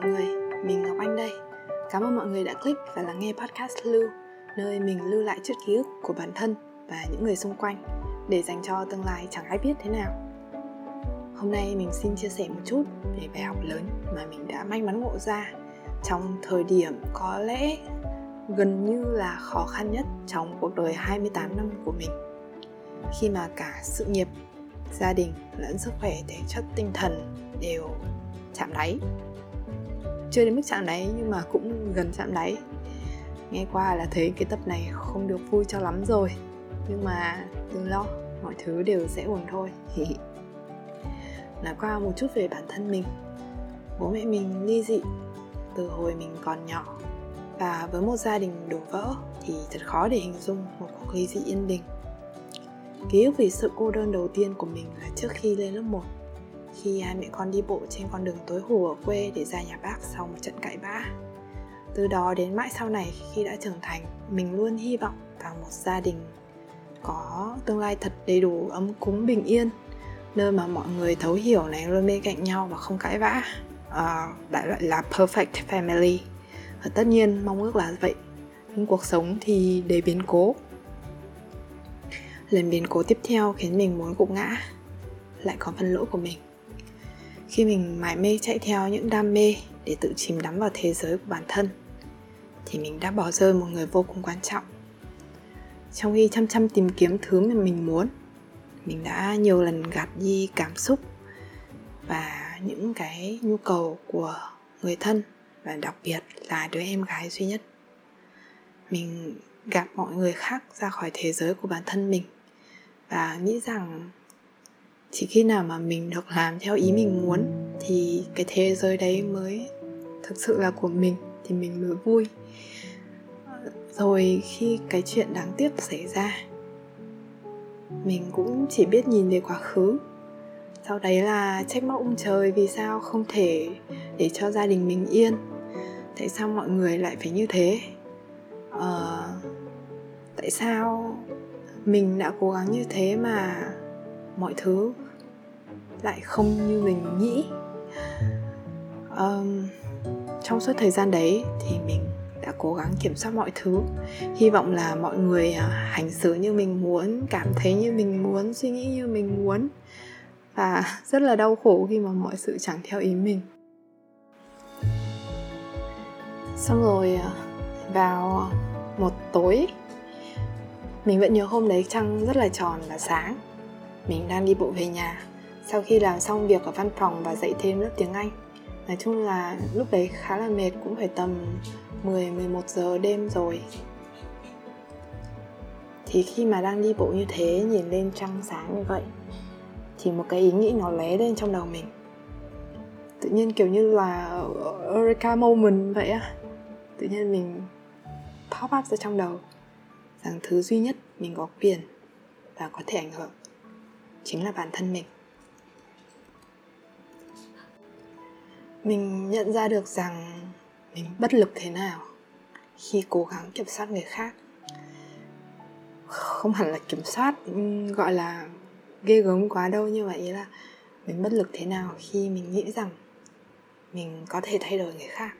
mọi người, mình Ngọc Anh đây. Cảm ơn mọi người đã click và lắng nghe podcast Lưu, nơi mình lưu lại chút ký ức của bản thân và những người xung quanh để dành cho tương lai chẳng ai biết thế nào. Hôm nay mình xin chia sẻ một chút về bài học lớn mà mình đã may mắn ngộ ra trong thời điểm có lẽ gần như là khó khăn nhất trong cuộc đời 28 năm của mình. Khi mà cả sự nghiệp, gia đình lẫn sức khỏe thể chất tinh thần đều chạm đáy chưa đến mức chạm đáy, nhưng mà cũng gần chạm đáy. Nghe qua là thấy cái tập này không được vui cho lắm rồi. Nhưng mà đừng lo, mọi thứ đều sẽ ổn thôi. Nói qua một chút về bản thân mình. Bố mẹ mình ly dị từ hồi mình còn nhỏ. Và với một gia đình đổ vỡ thì thật khó để hình dung một cuộc ly dị yên bình. Ký ức về sự cô đơn đầu tiên của mình là trước khi lên lớp 1 khi hai mẹ con đi bộ trên con đường tối hù ở quê để ra nhà bác sau một trận cãi vã. Từ đó đến mãi sau này khi đã trưởng thành, mình luôn hy vọng vào một gia đình có tương lai thật đầy đủ ấm cúng bình yên nơi mà mọi người thấu hiểu này luôn bên cạnh nhau và không cãi vã. À, đại loại là perfect family. Và tất nhiên mong ước là vậy. Nhưng cuộc sống thì đầy biến cố. Lần biến cố tiếp theo khiến mình muốn gục ngã lại có phần lỗi của mình khi mình mải mê chạy theo những đam mê để tự chìm đắm vào thế giới của bản thân, thì mình đã bỏ rơi một người vô cùng quan trọng. Trong khi chăm chăm tìm kiếm thứ mà mình muốn, mình đã nhiều lần gạt đi cảm xúc và những cái nhu cầu của người thân và đặc biệt là đứa em gái duy nhất. Mình gạt mọi người khác ra khỏi thế giới của bản thân mình và nghĩ rằng chỉ khi nào mà mình được làm theo ý mình muốn thì cái thế giới đấy mới thực sự là của mình thì mình mới vui. Rồi khi cái chuyện đáng tiếc xảy ra mình cũng chỉ biết nhìn về quá khứ. Sau đấy là trách móc ông trời vì sao không thể để cho gia đình mình yên. Tại sao mọi người lại phải như thế? Ờ, tại sao mình đã cố gắng như thế mà mọi thứ lại không như mình nghĩ. Um, trong suốt thời gian đấy thì mình đã cố gắng kiểm soát mọi thứ. Hy vọng là mọi người à, hành xử như mình muốn cảm thấy như mình muốn suy nghĩ như mình muốn. Và rất là đau khổ khi mà mọi sự chẳng theo ý mình. Xong rồi à, vào một tối mình vẫn nhớ hôm đấy trăng rất là tròn và sáng mình đang đi bộ về nhà sau khi làm xong việc ở văn phòng và dạy thêm lớp tiếng Anh. Nói chung là lúc đấy khá là mệt, cũng phải tầm 10 11 giờ đêm rồi. Thì khi mà đang đi bộ như thế, nhìn lên trăng sáng như vậy, thì một cái ý nghĩ nó lóe lên trong đầu mình. Tự nhiên kiểu như là Eureka moment vậy á. Tự nhiên mình pop up ra trong đầu rằng thứ duy nhất mình có quyền và có thể ảnh hưởng chính là bản thân mình. Mình nhận ra được rằng mình bất lực thế nào khi cố gắng kiểm soát người khác. Không hẳn là kiểm soát gọi là ghê gớm quá đâu nhưng mà ý là mình bất lực thế nào khi mình nghĩ rằng mình có thể thay đổi người khác.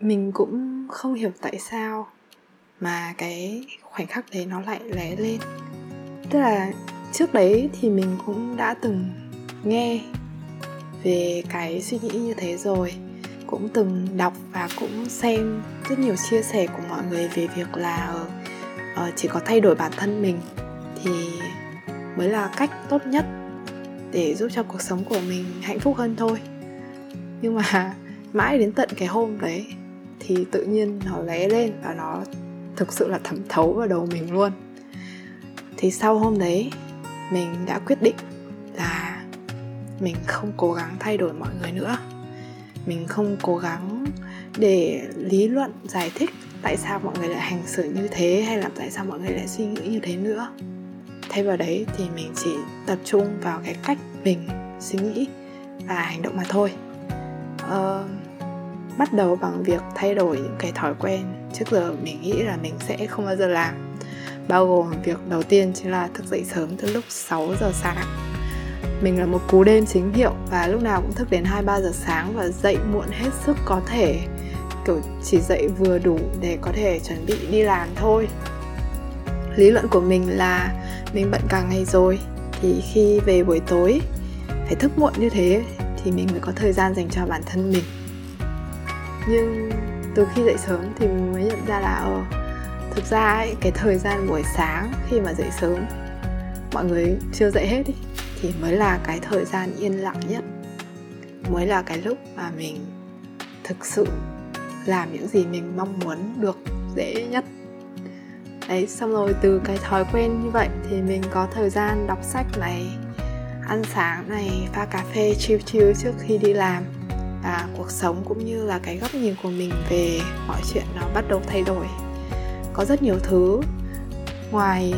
Mình cũng không hiểu tại sao mà cái khoảnh khắc đấy nó lại lé lên. Tức là trước đấy thì mình cũng đã từng nghe về cái suy nghĩ như thế rồi. Cũng từng đọc và cũng xem rất nhiều chia sẻ của mọi người về việc là uh, chỉ có thay đổi bản thân mình thì mới là cách tốt nhất để giúp cho cuộc sống của mình hạnh phúc hơn thôi. Nhưng mà mãi đến tận cái hôm đấy thì tự nhiên nó lé lên và nó thực sự là thẩm thấu vào đầu mình luôn. Thì sau hôm đấy mình đã quyết định là mình không cố gắng thay đổi mọi người nữa. Mình không cố gắng để lý luận giải thích tại sao mọi người lại hành xử như thế hay là tại sao mọi người lại suy nghĩ như thế nữa. Thay vào đấy thì mình chỉ tập trung vào cái cách mình suy nghĩ và hành động mà thôi. Ờ, bắt đầu bằng việc thay đổi những cái thói quen trước giờ mình nghĩ là mình sẽ không bao giờ làm bao gồm việc đầu tiên chính là thức dậy sớm từ lúc 6 giờ sáng. Mình là một cú đêm chính hiệu và lúc nào cũng thức đến 2-3 giờ sáng và dậy muộn hết sức có thể. Kiểu chỉ dậy vừa đủ để có thể chuẩn bị đi làm thôi. Lý luận của mình là mình bận cả ngày rồi, thì khi về buổi tối, phải thức muộn như thế thì mình mới có thời gian dành cho bản thân mình. Nhưng từ khi dậy sớm thì mình mới nhận ra là ờ thực ra ấy, cái thời gian buổi sáng khi mà dậy sớm mọi người chưa dậy hết ý, thì mới là cái thời gian yên lặng nhất. Mới là cái lúc mà mình thực sự làm những gì mình mong muốn được dễ nhất. Đấy xong rồi từ cái thói quen như vậy thì mình có thời gian đọc sách này ăn sáng này pha cà phê chill chill trước khi đi làm. Và cuộc sống cũng như là cái góc nhìn của mình về mọi chuyện nó bắt đầu thay đổi có rất nhiều thứ. Ngoài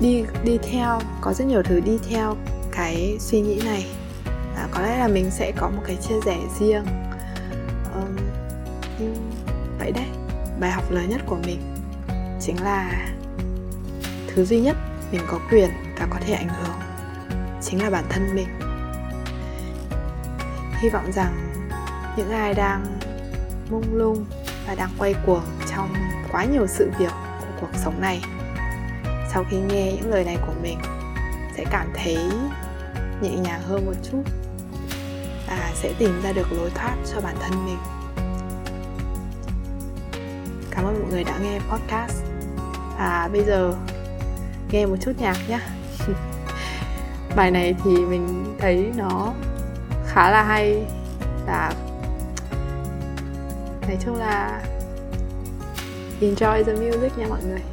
đi đi theo có rất nhiều thứ đi theo cái suy nghĩ này. À, có lẽ là mình sẽ có một cái chia sẻ riêng. Um, nhưng vậy đấy bài học lớn nhất của mình chính là thứ duy nhất mình có quyền và có thể ảnh hưởng chính là bản thân mình. Hy vọng rằng những ai đang mông lung và đang quay cuồng trong quá nhiều sự việc của cuộc sống này. Sau khi nghe những lời này của mình, sẽ cảm thấy nhẹ nhàng hơn một chút và sẽ tìm ra được lối thoát cho bản thân mình. Cảm ơn mọi người đã nghe podcast. Và bây giờ nghe một chút nhạc nhé bài này thì mình thấy nó khá là hay và nói chung là enjoy the music nha mọi người.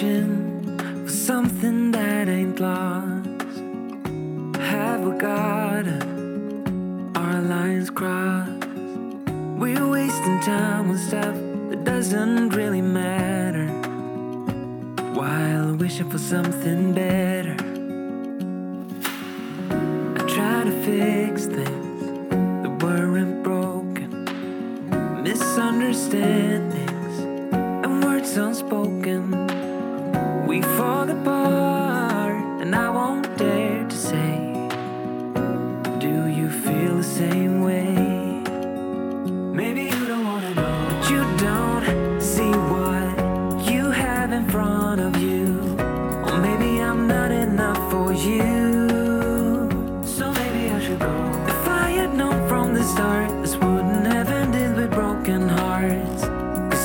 Searching for something that ain't lost. Have we got our lines crossed? We're wasting time on stuff that doesn't really matter. While wishing for something better, I try to fix things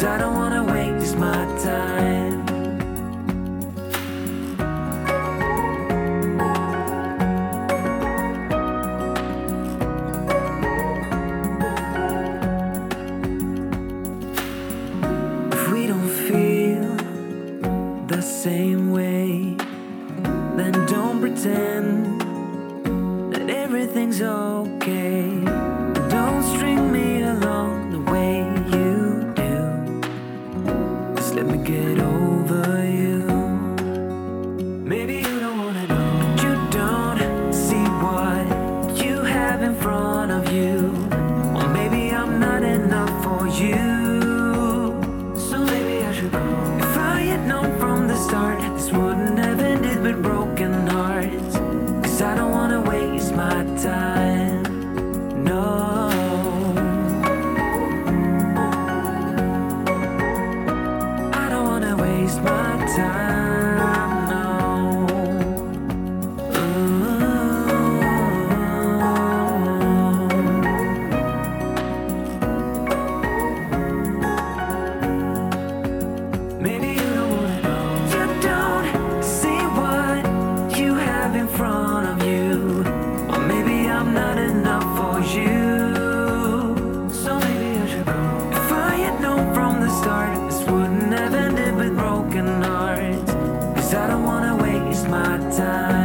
I don't wanna waste my time. If we don't feel the same way, then don't pretend that everything's okay. it my time.